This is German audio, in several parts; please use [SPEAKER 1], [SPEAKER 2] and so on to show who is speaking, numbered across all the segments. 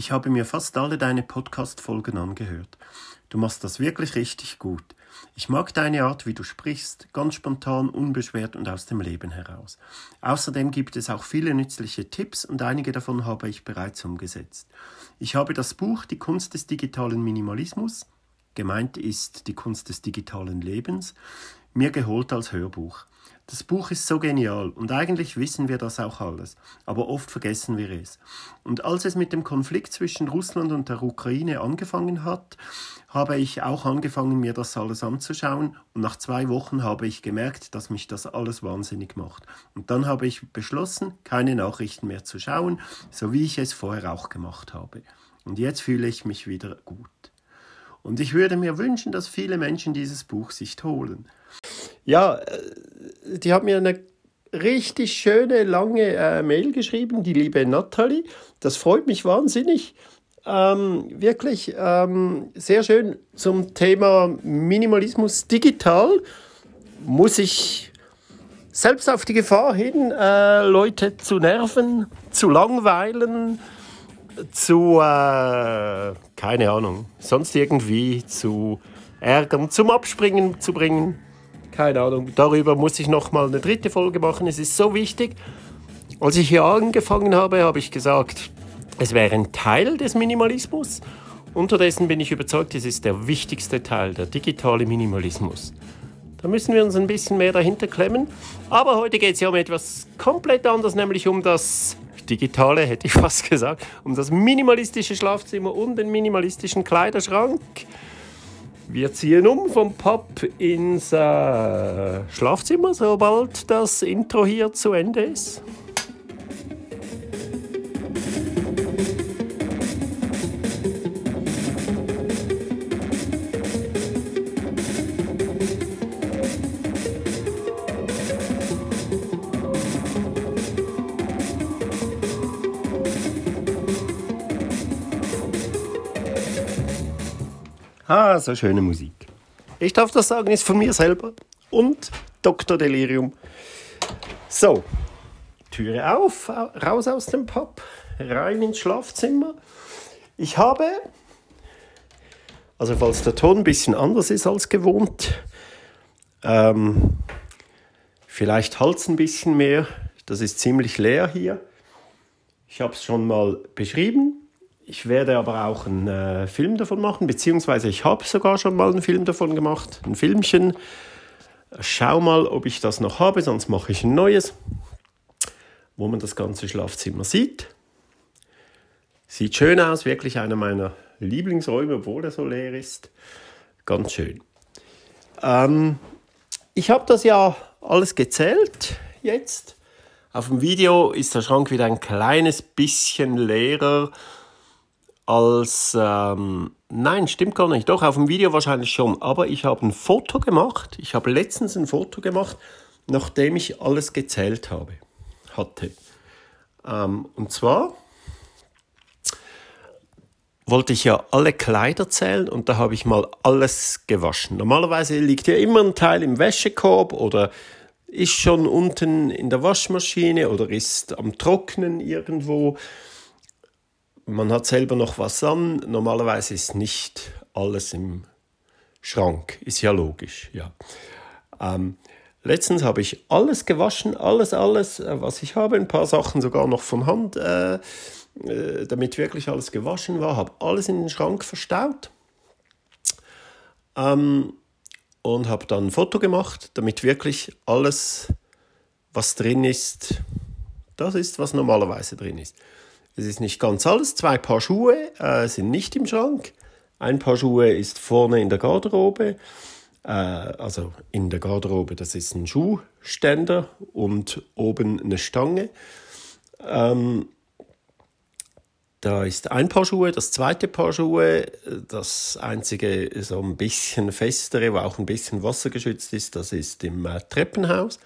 [SPEAKER 1] Ich habe mir fast alle deine Podcast-Folgen angehört. Du machst das wirklich richtig gut. Ich mag deine Art, wie du sprichst, ganz spontan, unbeschwert und aus dem Leben heraus. Außerdem gibt es auch viele nützliche Tipps und einige davon habe ich bereits umgesetzt. Ich habe das Buch Die Kunst des digitalen Minimalismus, gemeint ist die Kunst des digitalen Lebens, mir geholt als Hörbuch. Das Buch ist so genial und eigentlich wissen wir das auch alles, aber oft vergessen wir es. Und als es mit dem Konflikt zwischen Russland und der Ukraine angefangen hat, habe ich auch angefangen, mir das alles anzuschauen und nach zwei Wochen habe ich gemerkt, dass mich das alles wahnsinnig macht. Und dann habe ich beschlossen, keine Nachrichten mehr zu schauen, so wie ich es vorher auch gemacht habe. Und jetzt fühle ich mich wieder gut. Und ich würde mir wünschen, dass viele Menschen dieses Buch sich holen.
[SPEAKER 2] Ja, äh, die hat mir eine richtig schöne, lange äh, Mail geschrieben, die liebe Natalie. Das freut mich wahnsinnig. Ähm, wirklich ähm, sehr schön zum Thema Minimalismus digital. Muss ich selbst auf die Gefahr hin, äh, Leute zu nerven, zu langweilen, zu, äh, keine Ahnung, sonst irgendwie zu ärgern, zum Abspringen zu bringen keine Ahnung, darüber muss ich noch mal eine dritte Folge machen. Es ist so wichtig. Als ich hier angefangen habe, habe ich gesagt, es wäre ein Teil des Minimalismus. Unterdessen bin ich überzeugt, es ist der wichtigste Teil, der digitale Minimalismus. Da müssen wir uns ein bisschen mehr dahinter klemmen. Aber heute geht es ja um etwas komplett anderes, nämlich um das digitale, hätte ich fast gesagt, um das minimalistische Schlafzimmer und den minimalistischen Kleiderschrank. Wir ziehen um vom Pub ins äh, Schlafzimmer, sobald das Intro hier zu Ende ist. Ah, so schöne Musik. Ich darf das sagen, ist von mir selber und Dr. Delirium. So, Türe auf, raus aus dem Pub, rein ins Schlafzimmer. Ich habe, also falls der Ton ein bisschen anders ist als gewohnt, ähm, vielleicht Hals ein bisschen mehr. Das ist ziemlich leer hier. Ich habe es schon mal beschrieben. Ich werde aber auch einen äh, Film davon machen, beziehungsweise ich habe sogar schon mal einen Film davon gemacht, ein Filmchen. Schau mal, ob ich das noch habe, sonst mache ich ein neues, wo man das ganze Schlafzimmer sieht. Sieht schön aus, wirklich einer meiner Lieblingsräume, obwohl er so leer ist. Ganz schön. Ähm, ich habe das ja alles gezählt jetzt. Auf dem Video ist der Schrank wieder ein kleines bisschen leerer als, ähm, nein, stimmt gar nicht, doch auf dem Video wahrscheinlich schon, aber ich habe ein Foto gemacht, ich habe letztens ein Foto gemacht, nachdem ich alles gezählt habe, hatte. Ähm, und zwar wollte ich ja alle Kleider zählen und da habe ich mal alles gewaschen. Normalerweise liegt ja immer ein Teil im Wäschekorb oder ist schon unten in der Waschmaschine oder ist am Trocknen irgendwo man hat selber noch was an. Normalerweise ist nicht alles im Schrank. Ist ja logisch, ja. Ähm, letztens habe ich alles gewaschen, alles, alles, äh, was ich habe. Ein paar Sachen sogar noch von Hand, äh, äh, damit wirklich alles gewaschen war. Habe alles in den Schrank verstaut. Ähm, und habe dann ein Foto gemacht, damit wirklich alles, was drin ist, das ist, was normalerweise drin ist. Es ist nicht ganz alles. Zwei Paar Schuhe äh, sind nicht im Schrank. Ein Paar Schuhe ist vorne in der Garderobe. Äh, also in der Garderobe, das ist ein Schuhständer und oben eine Stange. Ähm, da ist ein Paar Schuhe, das zweite Paar Schuhe, das einzige so ein bisschen festere, wo auch ein bisschen wassergeschützt ist, das ist im äh, Treppenhaus.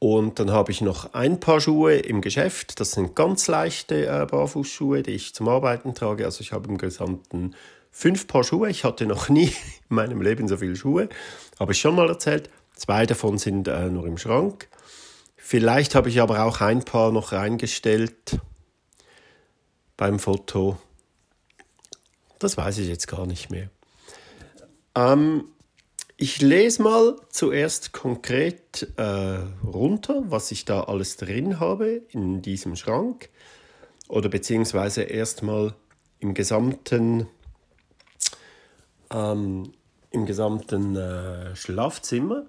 [SPEAKER 2] Und dann habe ich noch ein paar Schuhe im Geschäft. Das sind ganz leichte äh, Barfußschuhe, die ich zum Arbeiten trage. Also ich habe im Gesamten fünf Paar Schuhe. Ich hatte noch nie in meinem Leben so viele Schuhe. Habe ich schon mal erzählt. Zwei davon sind äh, nur im Schrank. Vielleicht habe ich aber auch ein paar noch reingestellt. beim Foto. Das weiß ich jetzt gar nicht mehr. Ähm, ich lese mal zuerst konkret äh, runter, was ich da alles drin habe in diesem Schrank. Oder beziehungsweise erstmal im gesamten, ähm, im gesamten äh, Schlafzimmer.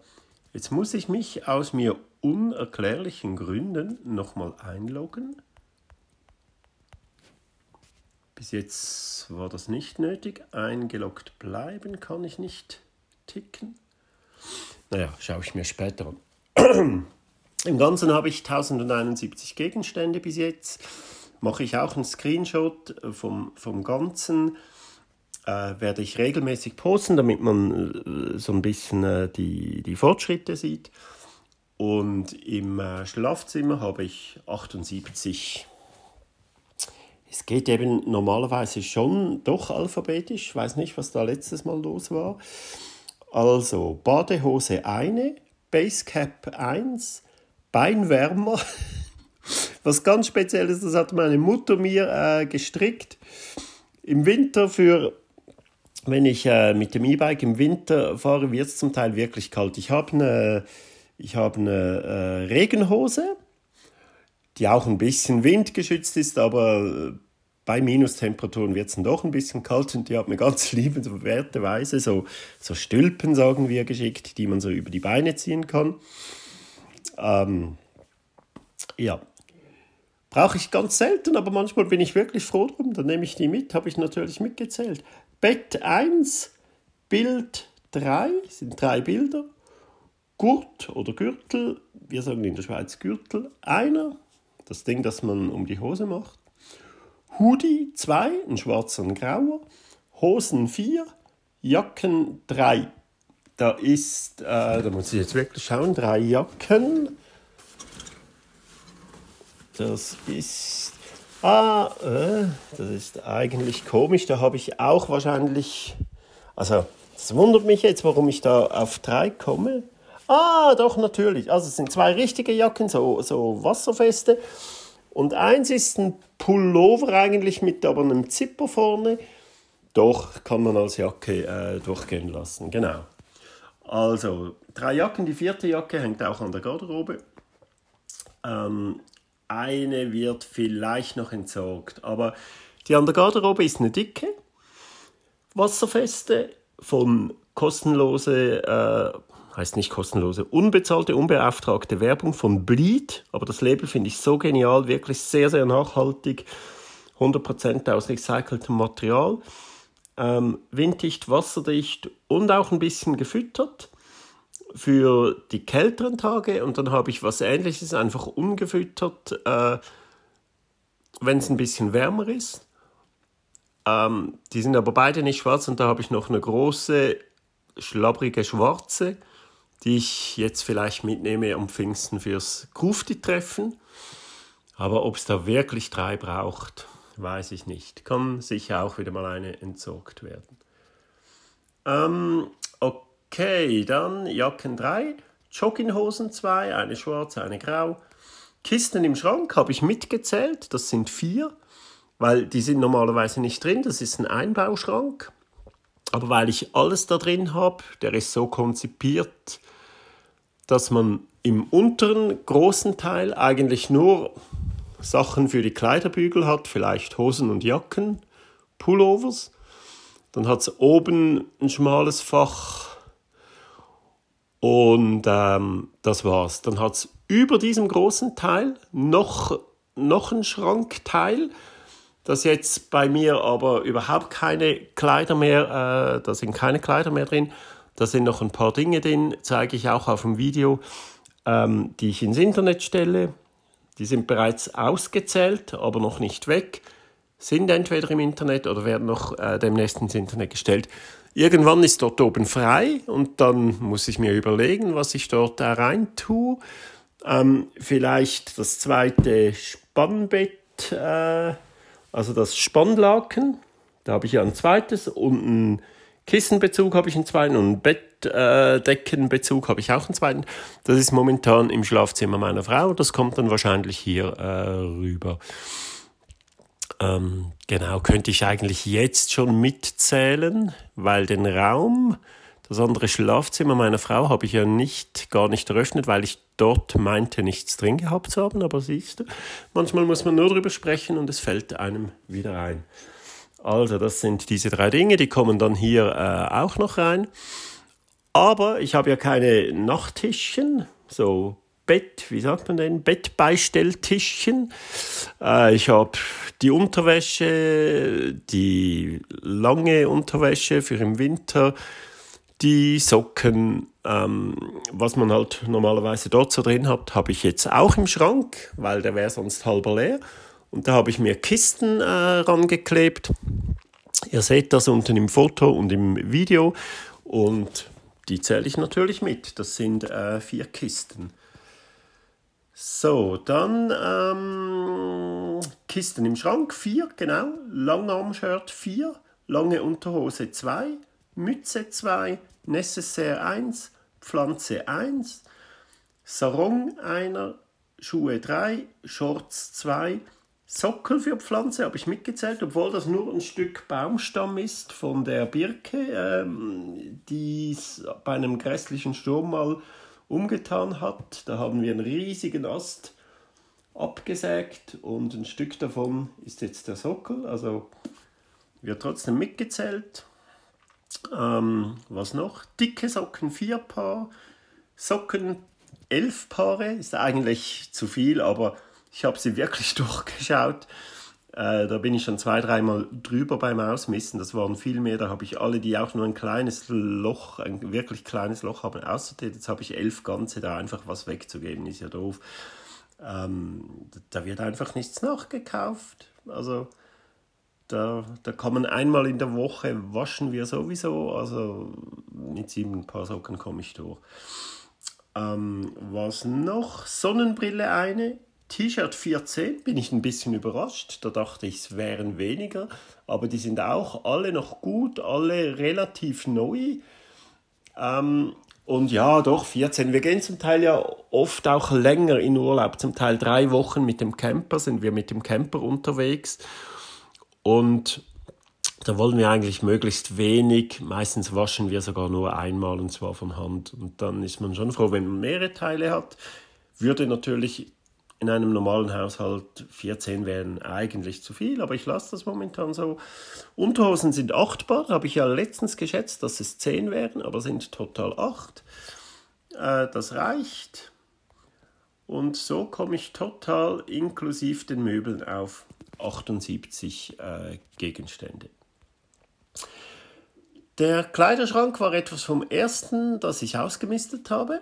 [SPEAKER 2] Jetzt muss ich mich aus mir unerklärlichen Gründen nochmal einloggen. Bis jetzt war das nicht nötig. Eingeloggt bleiben kann ich nicht ticken. Naja, schaue ich mir später an. Im Ganzen habe ich 1071 Gegenstände bis jetzt. Mache ich auch einen Screenshot vom, vom Ganzen. Äh, werde ich regelmäßig posten, damit man äh, so ein bisschen äh, die, die Fortschritte sieht. Und im äh, Schlafzimmer habe ich 78. Es geht eben normalerweise schon doch alphabetisch. Ich weiß nicht, was da letztes Mal los war. Also Badehose eine, Basecap 1, Beinwärmer. Was ganz Spezielles, das hat meine Mutter mir äh, gestrickt. Im Winter für wenn ich äh, mit dem E-Bike im Winter fahre, wird es zum Teil wirklich kalt. Ich habe eine, hab eine äh, Regenhose, die auch ein bisschen windgeschützt ist, aber äh, bei Minustemperaturen wird es dann doch ein bisschen kalt und die hat mir ganz liebenswerterweise so, so Stülpen, sagen wir, geschickt, die man so über die Beine ziehen kann. Ähm, ja, brauche ich ganz selten, aber manchmal bin ich wirklich froh drum. Dann nehme ich die mit, habe ich natürlich mitgezählt. Bett 1, Bild 3, sind drei Bilder. Gurt oder Gürtel, wir sagen in der Schweiz Gürtel, einer, das Ding, das man um die Hose macht. Hoodie 2, ein schwarzer und grauer. Hosen 4, Jacken 3. Da ist, äh, da muss ich jetzt wirklich schauen, drei Jacken. Das ist Ah, äh, das ist eigentlich komisch. Da habe ich auch wahrscheinlich. Also, das wundert mich jetzt, warum ich da auf drei komme. Ah, doch, natürlich. Also, es sind zwei richtige Jacken, so, so wasserfeste. Und eins ist ein Pullover eigentlich mit aber einem Zipper vorne. Doch, kann man als Jacke äh, durchgehen lassen. Genau. Also, drei Jacken. Die vierte Jacke hängt auch an der Garderobe. Ähm, eine wird vielleicht noch entsorgt. Aber die an der Garderobe ist eine dicke, wasserfeste, von kostenlose, äh, heißt nicht kostenlose, unbezahlte, unbeauftragte Werbung von Bleed. Aber das Label finde ich so genial, wirklich sehr, sehr nachhaltig. 100% aus recyceltem Material. Ähm, winddicht, wasserdicht und auch ein bisschen gefüttert für die kälteren Tage und dann habe ich was ähnliches, einfach ungefüttert, äh, wenn es ein bisschen wärmer ist. Ähm, die sind aber beide nicht schwarz und da habe ich noch eine große, schlabbrige schwarze, die ich jetzt vielleicht mitnehme am Pfingsten fürs Grufti-Treffen. Aber ob es da wirklich drei braucht, weiß ich nicht. Kann sicher auch wieder mal eine entsorgt werden. Ähm, okay. Okay, dann Jacken 3, Jogginghosen 2, eine schwarze, eine grau. Kisten im Schrank habe ich mitgezählt, das sind vier, weil die sind normalerweise nicht drin, das ist ein Einbauschrank. Aber weil ich alles da drin habe, der ist so konzipiert, dass man im unteren großen Teil eigentlich nur Sachen für die Kleiderbügel hat, vielleicht Hosen und Jacken, Pullovers. Dann hat es oben ein schmales Fach und ähm, das war's. Dann hat es über diesem großen Teil noch, noch ein Schrankteil, das jetzt bei mir aber überhaupt keine Kleider mehr, äh, da sind keine Kleider mehr drin. Da sind noch ein paar Dinge drin, zeige ich auch auf dem Video, ähm, die ich ins Internet stelle. Die sind bereits ausgezählt, aber noch nicht weg. Sind entweder im Internet oder werden noch äh, demnächst ins Internet gestellt. Irgendwann ist dort oben frei und dann muss ich mir überlegen, was ich dort da rein tue. Ähm, vielleicht das zweite Spannbett, äh, also das Spannlaken. Da habe ich ja ein zweites und einen Kissenbezug habe ich einen zweiten und einen Bettdeckenbezug äh, habe ich auch einen zweiten. Das ist momentan im Schlafzimmer meiner Frau. Das kommt dann wahrscheinlich hier äh, rüber.
[SPEAKER 1] Ähm, genau, könnte ich eigentlich jetzt schon mitzählen, weil den Raum, das andere Schlafzimmer meiner Frau habe ich ja nicht, gar nicht eröffnet, weil ich dort meinte, nichts drin gehabt zu haben. Aber siehst du, manchmal muss man nur darüber sprechen und es fällt einem wieder ein. Also, das sind diese drei Dinge, die kommen dann hier äh, auch noch rein. Aber ich habe ja keine Nachttischchen, so Bett, wie sagt man denn, Bettbeistelltischchen. Äh, ich habe die Unterwäsche, die lange Unterwäsche für im Winter, die Socken, ähm, was man halt normalerweise dort so drin hat, habe ich jetzt auch im Schrank, weil der wäre sonst halber leer. Und da habe ich mir Kisten äh, rangeklebt. Ihr seht das unten im Foto und im Video. Und die zähle ich natürlich mit. Das sind äh, vier Kisten. So, dann ähm, Kisten im Schrank, vier, genau. Langarm-Shirt, vier. Lange Unterhose, zwei. Mütze, zwei. Necessaire, eins. Pflanze, eins. Sarong, einer. Schuhe, drei. Shorts, zwei. Sockel für Pflanze habe ich mitgezählt, obwohl das nur ein Stück Baumstamm ist von der Birke, ähm, die es bei einem grässlichen Sturm mal umgetan hat. Da haben wir einen riesigen Ast abgesägt und ein Stück davon ist jetzt der Sockel. Also wird trotzdem mitgezählt. Ähm, was noch? Dicke Socken, vier Paar. Socken, elf Paare. Ist eigentlich zu viel, aber ich habe sie wirklich durchgeschaut. Äh, da bin ich schon zwei, dreimal drüber beim Ausmissen. Das waren viel mehr. Da habe ich alle, die auch nur ein kleines Loch, ein wirklich kleines Loch haben, aussortiert. Jetzt habe ich elf ganze, da einfach was wegzugeben, ist ja doof. Ähm, da wird einfach nichts nachgekauft. Also da, da kann einmal in der Woche waschen wir sowieso. Also mit sieben Paar Socken komme ich durch. Ähm, was noch? Sonnenbrille eine T-Shirt 14 bin ich ein bisschen überrascht. Da dachte ich, es wären weniger. Aber die sind auch alle noch gut, alle relativ neu. Ähm, und ja, doch, 14. Wir gehen zum Teil ja oft auch länger in Urlaub. Zum Teil drei Wochen mit dem Camper sind wir mit dem Camper unterwegs. Und da wollen wir eigentlich möglichst wenig. Meistens waschen wir sogar nur einmal und zwar von Hand. Und dann ist man schon froh, wenn man mehrere Teile hat. Würde natürlich in einem normalen Haushalt 14 wären eigentlich zu viel, aber ich lasse das momentan so. Unterhosen sind 8 Bar, habe ich ja letztens geschätzt, dass es 10 wären, aber sind total 8. Äh, das reicht. Und so komme ich total inklusive den Möbeln auf 78 äh, Gegenstände. Der Kleiderschrank war etwas vom ersten, das ich ausgemistet habe.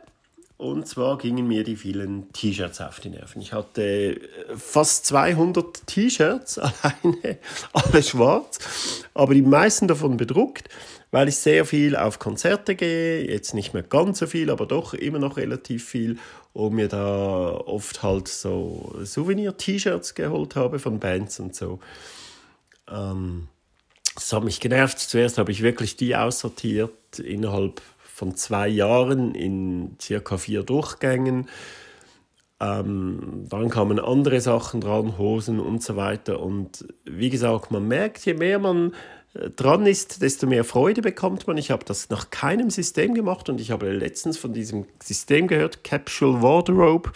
[SPEAKER 1] Und zwar gingen mir die vielen T-Shirts auf die Nerven. Ich hatte äh, fast 200 T-Shirts alleine, alle schwarz, aber die meisten davon bedruckt, weil ich sehr viel auf Konzerte gehe, jetzt nicht mehr ganz so viel, aber doch immer noch relativ viel und mir da oft halt so Souvenir-T-Shirts geholt habe von Bands und so. Ähm, das hat mich genervt. Zuerst habe ich wirklich die aussortiert innerhalb von zwei Jahren in circa vier Durchgängen. Ähm, dann kamen andere Sachen dran, Hosen und so weiter. Und wie gesagt, man merkt, je mehr man dran ist, desto mehr Freude bekommt man. Ich habe das nach keinem System gemacht und ich habe letztens von diesem System gehört, Capsule Wardrobe,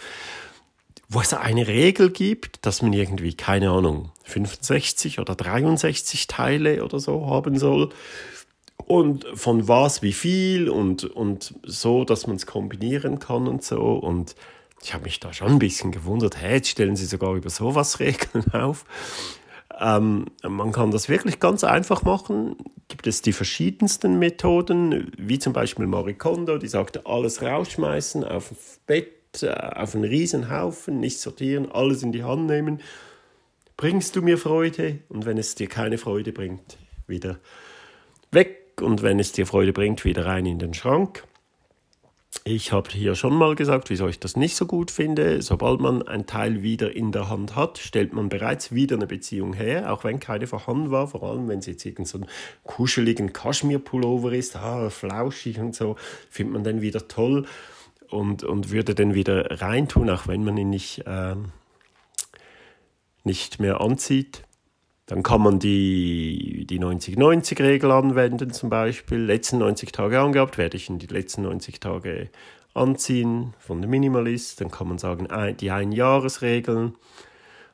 [SPEAKER 1] wo es eine Regel gibt, dass man irgendwie, keine Ahnung, 65 oder 63 Teile oder so haben soll und von was wie viel und, und so, dass man es kombinieren kann und so. Und ich habe mich da schon ein bisschen gewundert, hey, jetzt stellen sie sogar über sowas Regeln auf. Ähm, man kann das wirklich ganz einfach machen. Gibt es die verschiedensten Methoden, wie zum Beispiel Marie Kondo, die sagte, alles rausschmeißen auf Bett, äh, auf einen Riesenhaufen, nicht sortieren, alles in die Hand nehmen. Bringst du mir Freude? Und wenn es dir keine Freude bringt, wieder weg und wenn es dir Freude bringt, wieder rein in den Schrank. Ich habe hier schon mal gesagt, wieso ich das nicht so gut finde. Sobald man ein Teil wieder in der Hand hat, stellt man bereits wieder eine Beziehung her, auch wenn keine vorhanden war. Vor allem, wenn es jetzt irgend so kuscheligen Kaschmir-Pullover ist, ah, flauschig und so, findet man den wieder toll und, und würde den wieder reintun, auch wenn man ihn nicht, äh, nicht mehr anzieht.
[SPEAKER 2] Dann kann man die, die 90-90-Regel anwenden, zum Beispiel. Letzten 90 Tage angehabt, werde ich in die letzten 90 Tage anziehen von der Minimalist. Dann kann man sagen, die Einjahresregeln.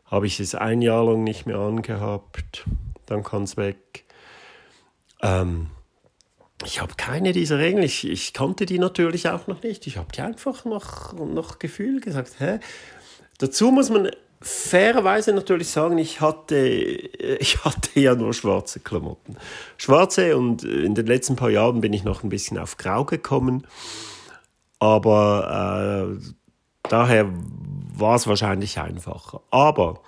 [SPEAKER 2] Habe ich es ein Jahr lang nicht mehr angehabt, dann kann es weg. Ähm, ich habe keine dieser Regeln. Ich, ich kannte die natürlich auch noch nicht. Ich habe die einfach nach, nach Gefühl gesagt. Hä? Dazu muss man fairerweise natürlich sagen, ich hatte, ich hatte ja nur schwarze Klamotten. Schwarze und in den letzten paar Jahren bin ich noch ein bisschen auf Grau gekommen. Aber äh, daher war es wahrscheinlich einfacher. Aber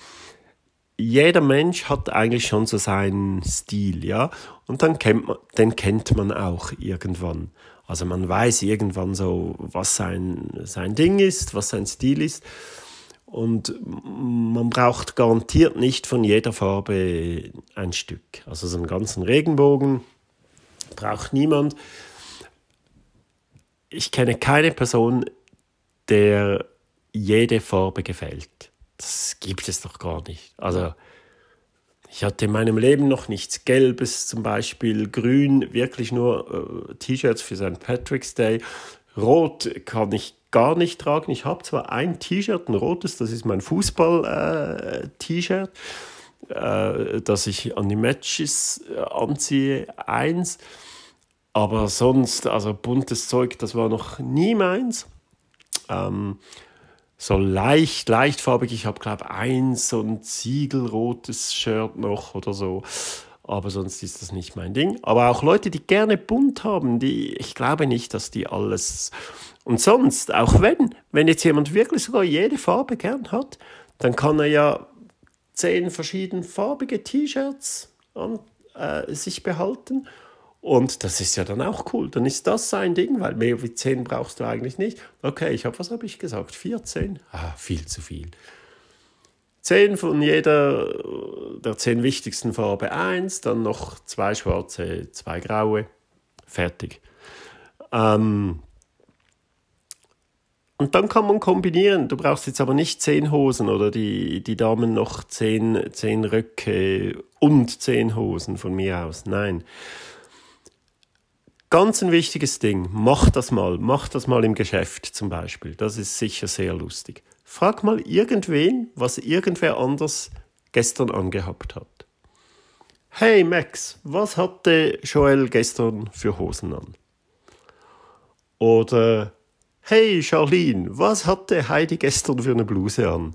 [SPEAKER 2] jeder Mensch hat eigentlich schon so seinen Stil, ja. Und dann kennt man, den kennt man auch irgendwann. Also man weiß irgendwann so, was sein, sein Ding ist, was sein Stil ist. Und man braucht garantiert nicht von jeder Farbe ein Stück. Also so einen ganzen Regenbogen braucht niemand. Ich kenne keine Person, der jede Farbe gefällt. Das gibt es doch gar nicht. Also ich hatte in meinem Leben noch nichts Gelbes, zum Beispiel Grün, wirklich nur äh, T-Shirts für St. Patrick's Day. Rot kann ich gar nicht tragen. Ich habe zwar ein T-Shirt, ein rotes, das ist mein Fußball-T-Shirt, äh, äh, das ich an die Matches äh, anziehe, eins. Aber sonst, also buntes Zeug, das war noch nie meins. Ähm, so leicht, leichtfarbig. Ich habe, glaube ich, ein so ein ziegelrotes Shirt noch oder so aber sonst ist das nicht mein Ding. Aber auch Leute, die gerne bunt haben, die, ich glaube nicht, dass die alles. Und sonst, auch wenn, wenn jetzt jemand wirklich sogar jede Farbe gern hat, dann kann er ja zehn verschiedenfarbige T-Shirts äh, sich behalten. Und das ist ja dann auch cool. Dann ist das sein Ding, weil mehr wie zehn brauchst du eigentlich nicht. Okay, ich habe, was habe ich gesagt? 14? Ah, viel zu viel zehn von jeder der zehn wichtigsten Farbe eins, dann noch zwei schwarze, zwei graue, fertig. Ähm, und dann kann man kombinieren. Du brauchst jetzt aber nicht zehn Hosen oder die, die Damen noch zehn, zehn Röcke und zehn Hosen von mir aus. Nein. Ganz ein wichtiges Ding. Mach das mal. Mach das mal im Geschäft zum Beispiel. Das ist sicher sehr lustig. Frag mal irgendwen, was irgendwer anders gestern angehabt hat. Hey Max, was hatte Joel gestern für Hosen an? Oder Hey Charlene, was hatte Heidi gestern für eine Bluse an?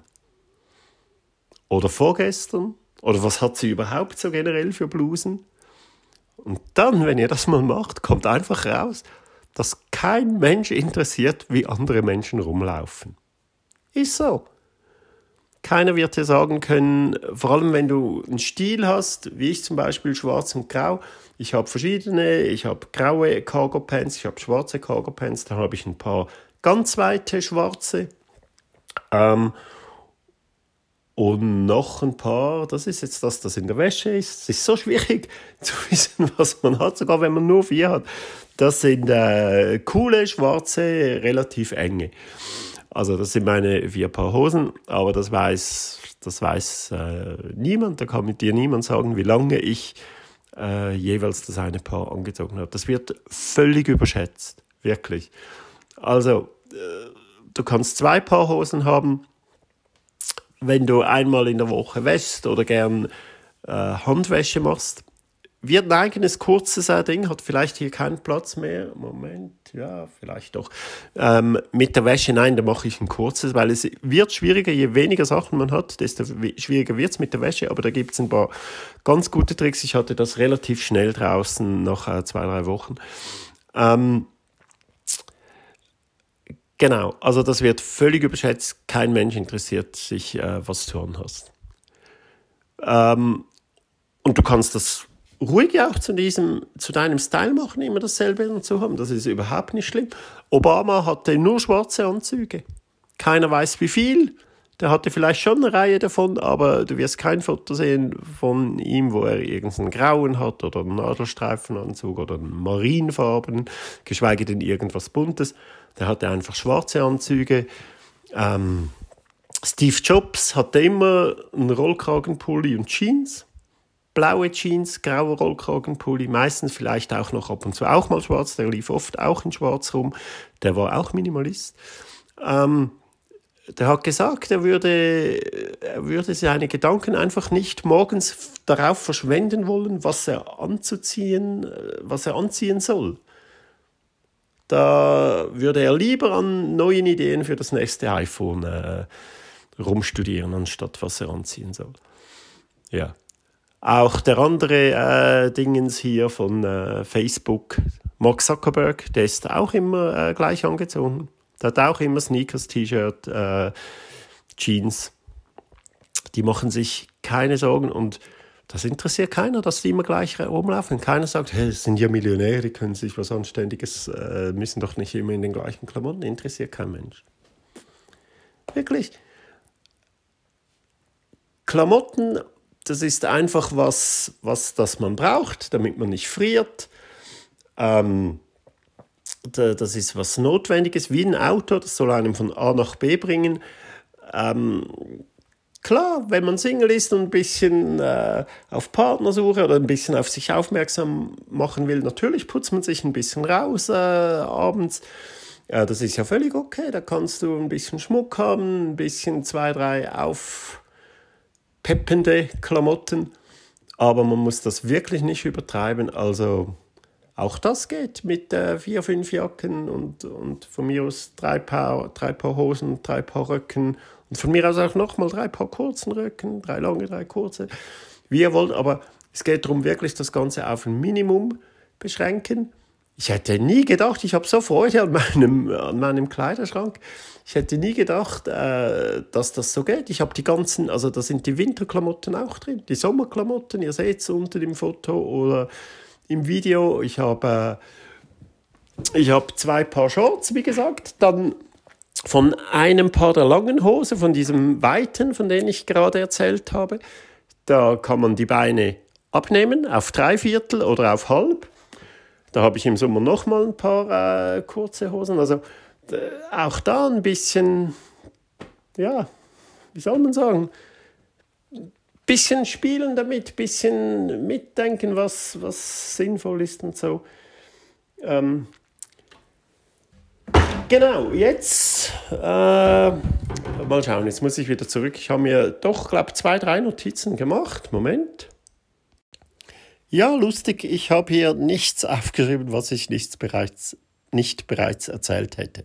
[SPEAKER 2] Oder vorgestern? Oder was hat sie überhaupt so generell für Blusen? Und dann, wenn ihr das mal macht, kommt einfach raus, dass kein Mensch interessiert, wie andere Menschen rumlaufen. Ist so. Keiner wird dir sagen können, vor allem wenn du einen Stil hast, wie ich zum Beispiel schwarz und grau. Ich habe verschiedene, ich habe graue Cargo Pants, ich habe schwarze Cargo Pants, dann habe ich ein paar ganz weite schwarze. Ähm, und noch ein paar, das ist jetzt das, das in der Wäsche ist. Es ist so schwierig zu wissen, was man hat, sogar wenn man nur vier hat. Das sind äh, coole, schwarze, relativ enge. Also das sind meine vier Paar Hosen, aber das weiß, das weiß äh, niemand. Da kann mit dir niemand sagen, wie lange ich äh, jeweils das eine Paar angezogen habe. Das wird völlig überschätzt, wirklich. Also äh, du kannst zwei Paar Hosen haben, wenn du einmal in der Woche wäschst oder gern äh, Handwäsche machst wird ein eigenes kurzes Ding, hat vielleicht hier keinen Platz mehr. Moment, ja, vielleicht doch. Ähm, mit der Wäsche, nein, da mache ich ein kurzes, weil es wird schwieriger, je weniger Sachen man hat, desto schwieriger wird es mit der Wäsche. Aber da gibt es ein paar ganz gute Tricks. Ich hatte das relativ schnell draußen, nach äh, zwei, drei Wochen. Ähm, genau, also das wird völlig überschätzt. Kein Mensch interessiert sich, äh, was du anhast. Ähm, und du kannst das ruhig auch zu, diesem, zu deinem Style machen, immer dasselbe dazu haben. Das ist überhaupt nicht schlimm. Obama hatte nur schwarze Anzüge. Keiner weiß wie viel. Der hatte vielleicht schon eine Reihe davon, aber du wirst kein Foto sehen von ihm, wo er irgendeinen grauen hat oder einen Nadelstreifenanzug oder einen Marienfarben, geschweige denn irgendwas Buntes. Der hatte einfach schwarze Anzüge. Ähm, Steve Jobs hatte immer einen Rollkragenpulli und Jeans blaue Jeans, grauer Rollkragenpulli, meistens vielleicht auch noch ab und zu auch mal schwarz, der lief oft auch in schwarz rum, der war auch Minimalist. Ähm, der hat gesagt, er würde, er würde seine Gedanken einfach nicht morgens darauf verschwenden wollen, was er anzuziehen, was er anziehen soll. Da würde er lieber an neuen Ideen für das nächste iPhone äh, rumstudieren, anstatt was er anziehen soll. Ja. Auch der andere äh, Dingens hier von äh, Facebook, Mark Zuckerberg, der ist auch immer äh, gleich angezogen. Der hat auch immer Sneakers, T-Shirt, äh, Jeans. Die machen sich keine Sorgen und das interessiert keiner, dass die immer gleich rumlaufen. Keiner sagt, hey, das sind ja Millionäre, die können sich was Anständiges, äh, müssen doch nicht immer in den gleichen Klamotten. Interessiert kein Mensch. Wirklich. Klamotten, das ist einfach was, was das man braucht, damit man nicht friert. Ähm, das ist was Notwendiges, wie ein Auto, das soll einem von A nach B bringen. Ähm, klar, wenn man Single ist und ein bisschen äh, auf Partnersuche oder ein bisschen auf sich aufmerksam machen will, natürlich putzt man sich ein bisschen raus äh, abends. Ja, das ist ja völlig okay. Da kannst du ein bisschen Schmuck haben, ein bisschen zwei, drei aufpeppende Klamotten. Aber man muss das wirklich nicht übertreiben. Also auch das geht mit äh, vier, fünf Jacken und, und von mir aus drei Paar, drei Paar Hosen, drei Paar Röcken und von mir aus auch nochmal drei Paar kurzen Röcken, drei lange, drei kurze, wie ihr wollt. Aber es geht darum, wirklich das Ganze auf ein Minimum beschränken. Ich hätte nie gedacht, ich habe so Freude an meinem, an meinem Kleiderschrank. Ich hätte nie gedacht, äh, dass das so geht. Ich habe die ganzen, also da sind die Winterklamotten auch drin, die Sommerklamotten, ihr seht es unter dem Foto oder im Video. Ich habe äh, ich habe zwei Paar Shorts, wie gesagt, dann von einem Paar der langen Hose, von diesem weiten, von dem ich gerade erzählt habe. Da kann man die Beine abnehmen auf drei Viertel oder auf halb. Da habe ich im Sommer nochmal ein paar äh, kurze Hosen. Also auch da ein bisschen, ja, wie soll man sagen, bisschen spielen damit, bisschen mitdenken, was, was sinnvoll ist und so. Ähm, genau, jetzt äh, mal schauen, jetzt muss ich wieder zurück. Ich habe mir doch, glaube zwei, drei Notizen gemacht. Moment. Ja, lustig, ich habe hier nichts aufgeschrieben, was ich nichts bereits, nicht bereits erzählt hätte.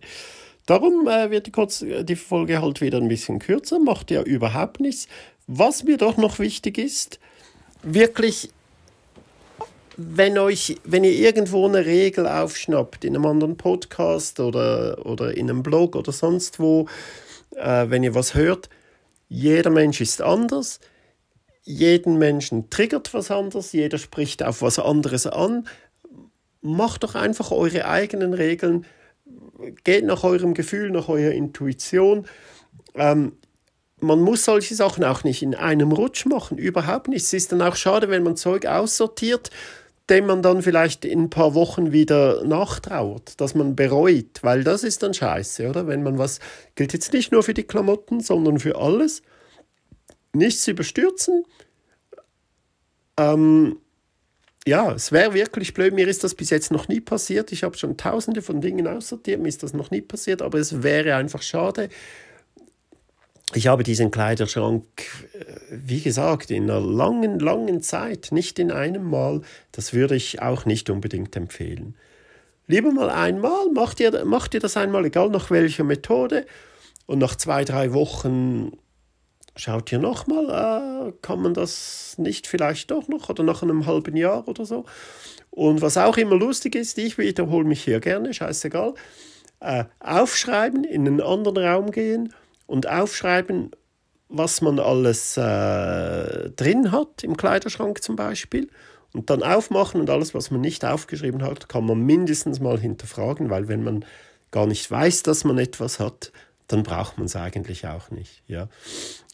[SPEAKER 2] Darum äh, wird die, kurz, die Folge halt wieder ein bisschen kürzer, macht ja überhaupt nichts. Was mir doch noch wichtig ist, wirklich, wenn, euch, wenn ihr irgendwo eine Regel aufschnappt, in einem anderen Podcast oder, oder in einem Blog oder sonst wo, äh, wenn ihr was hört, jeder Mensch ist anders, jeden Menschen triggert was anderes, jeder spricht auf was anderes an. Macht doch einfach eure eigenen Regeln, geht nach eurem Gefühl, nach eurer Intuition. Ähm, man muss solche Sachen auch nicht in einem Rutsch machen, überhaupt nicht. Es ist dann auch schade, wenn man Zeug aussortiert, dem man dann vielleicht in ein paar Wochen wieder nachtrauert, dass man bereut, weil das ist dann scheiße, oder? Wenn man was, gilt jetzt nicht nur für die Klamotten, sondern für alles. Nichts überstürzen. Ähm, ja, es wäre wirklich blöd. Mir ist das bis jetzt noch nie passiert. Ich habe schon tausende von Dingen aussortiert. Mir ist das noch nie passiert, aber es wäre einfach schade, ich habe diesen Kleiderschrank, äh, wie gesagt, in einer langen, langen Zeit, nicht in einem Mal. Das würde ich auch nicht unbedingt empfehlen. Lieber mal einmal, macht ihr, macht ihr das einmal, egal nach welcher Methode. Und nach zwei, drei Wochen schaut ihr nochmal, äh, kann man das nicht vielleicht doch noch oder nach einem halben Jahr oder so. Und was auch immer lustig ist, ich wiederhole mich hier gerne, scheißegal, äh, aufschreiben, in einen anderen Raum gehen und aufschreiben, was man alles äh, drin hat, im Kleiderschrank zum Beispiel. Und dann aufmachen und alles, was man nicht aufgeschrieben hat, kann man mindestens mal hinterfragen, weil wenn man gar nicht weiß, dass man etwas hat, dann braucht man es eigentlich auch nicht. Ja.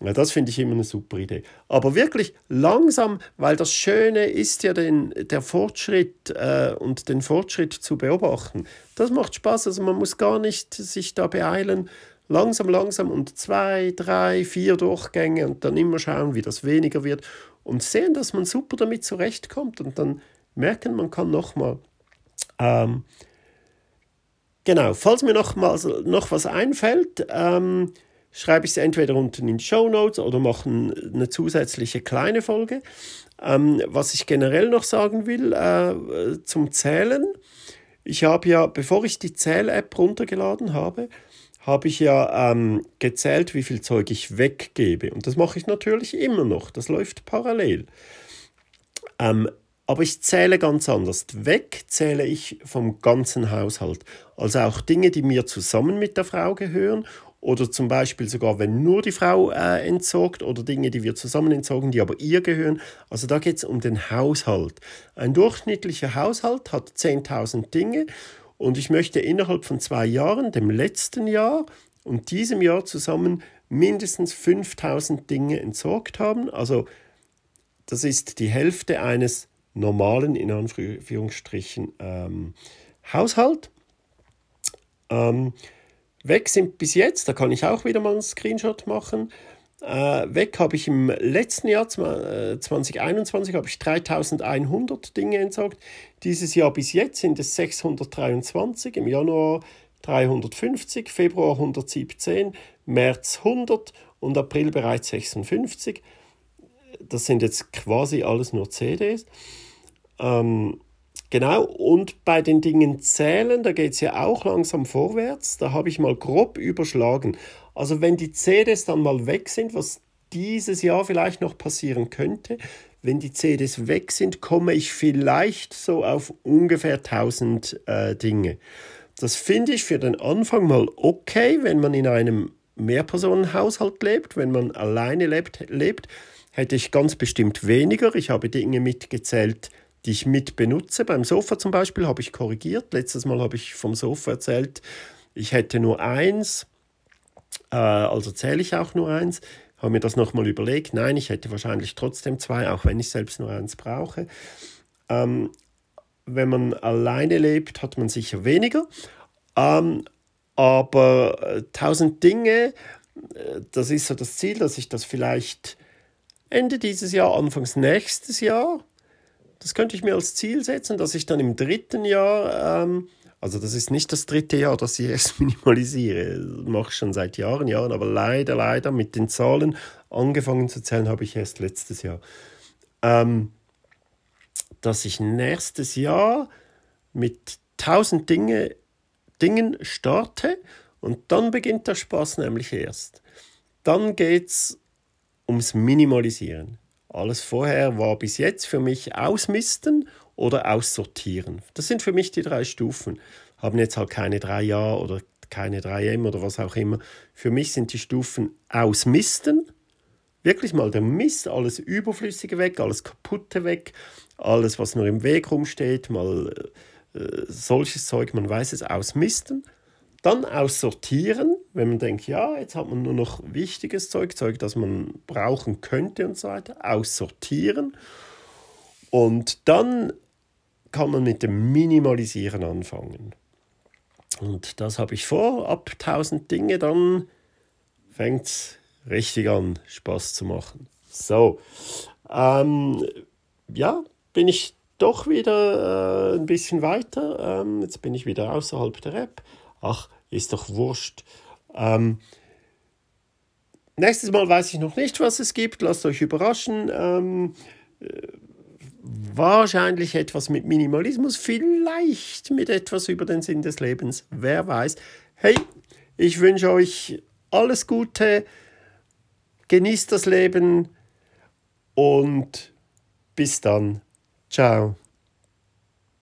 [SPEAKER 2] ja das finde ich immer eine super Idee. Aber wirklich langsam, weil das Schöne ist ja den, der Fortschritt äh, und den Fortschritt zu beobachten. Das macht Spaß. Also man muss gar nicht sich da beeilen, langsam, langsam und zwei, drei, vier Durchgänge und dann immer schauen, wie das weniger wird und sehen, dass man super damit zurechtkommt und dann merken, man kann nochmal. Ähm, genau, falls mir noch, mal, noch was einfällt, ähm, schreibe ich es entweder unten in Show Notes oder mache eine zusätzliche kleine Folge. Ähm, was ich generell noch sagen will äh, zum Zählen. Ich habe ja, bevor ich die Zähl-App runtergeladen habe, habe ich ja ähm, gezählt, wie viel Zeug ich weggebe. Und das mache ich natürlich immer noch. Das läuft parallel. Ähm, aber ich zähle ganz anders. Weg zähle ich vom ganzen Haushalt. Also auch Dinge, die mir zusammen mit der Frau gehören oder zum Beispiel sogar, wenn nur die Frau äh, entsorgt oder Dinge, die wir zusammen entsorgen, die aber ihr gehören. Also da geht es um den Haushalt. Ein durchschnittlicher Haushalt hat 10.000 Dinge und ich möchte innerhalb von zwei Jahren, dem letzten Jahr und diesem Jahr zusammen mindestens 5.000 Dinge entsorgt haben. Also das ist die Hälfte eines normalen, in Anführungsstrichen, ähm, Haushalt. Ähm, Weg sind bis jetzt, da kann ich auch wieder mal einen Screenshot machen. Äh, weg habe ich im letzten Jahr, 2021, äh, habe ich 3100 Dinge entsorgt. Dieses Jahr bis jetzt sind es 623, im Januar 350, Februar 117, März 100 und April bereits 56. Das sind jetzt quasi alles nur CDs. Ähm, Genau, und bei den Dingen zählen, da geht es ja auch langsam vorwärts. Da habe ich mal grob überschlagen. Also wenn die CDs dann mal weg sind, was dieses Jahr vielleicht noch passieren könnte, wenn die CDs weg sind, komme ich vielleicht so auf ungefähr 1000 äh, Dinge. Das finde ich für den Anfang mal okay, wenn man in einem Mehrpersonenhaushalt lebt, wenn man alleine lebt, lebt, hätte ich ganz bestimmt weniger. Ich habe Dinge mitgezählt, die ich mit benutze. Beim Sofa zum Beispiel habe ich korrigiert. Letztes Mal habe ich vom Sofa erzählt, ich hätte nur eins, äh, also zähle ich auch nur eins. Habe mir das nochmal überlegt. Nein, ich hätte wahrscheinlich trotzdem zwei, auch wenn ich selbst nur eins brauche. Ähm, wenn man alleine lebt, hat man sicher weniger. Ähm, aber äh, tausend Dinge, äh, das ist so das Ziel, dass ich das vielleicht Ende dieses Jahr, Anfangs nächstes Jahr das könnte ich mir als Ziel setzen, dass ich dann im dritten Jahr, ähm, also das ist nicht das dritte Jahr, dass ich es minimalisiere, mache ich schon seit Jahren, Jahren, aber leider, leider mit den Zahlen angefangen zu zählen habe ich erst letztes Jahr. Ähm, dass ich nächstes Jahr mit 1000 Dinge, Dingen starte und dann beginnt der Spaß nämlich erst. Dann geht es ums Minimalisieren. Alles vorher war bis jetzt für mich ausmisten oder aussortieren. Das sind für mich die drei Stufen. Haben jetzt halt keine drei Jahre oder keine 3M oder was auch immer. Für mich sind die Stufen ausmisten, wirklich mal der Mist, alles Überflüssige weg, alles Kaputte weg, alles, was nur im Weg rumsteht, mal äh, solches Zeug, man weiß es, ausmisten. Dann aussortieren, wenn man denkt, ja, jetzt hat man nur noch wichtiges Zeug, Zeug, das man brauchen könnte und so weiter, aussortieren. Und dann kann man mit dem Minimalisieren anfangen. Und das habe ich vor. Ab 1000 Dinge, dann fängt es richtig an, Spaß zu machen. So, ähm, ja, bin ich doch wieder äh, ein bisschen weiter. Ähm, jetzt bin ich wieder außerhalb der App ach, ist doch wurscht. Ähm, nächstes Mal weiß ich noch nicht, was es gibt. Lasst euch überraschen. Ähm, äh, wahrscheinlich etwas mit Minimalismus, vielleicht mit etwas über den Sinn des Lebens. Wer weiß. Hey, ich wünsche euch alles Gute. Genießt das Leben und bis dann. Ciao.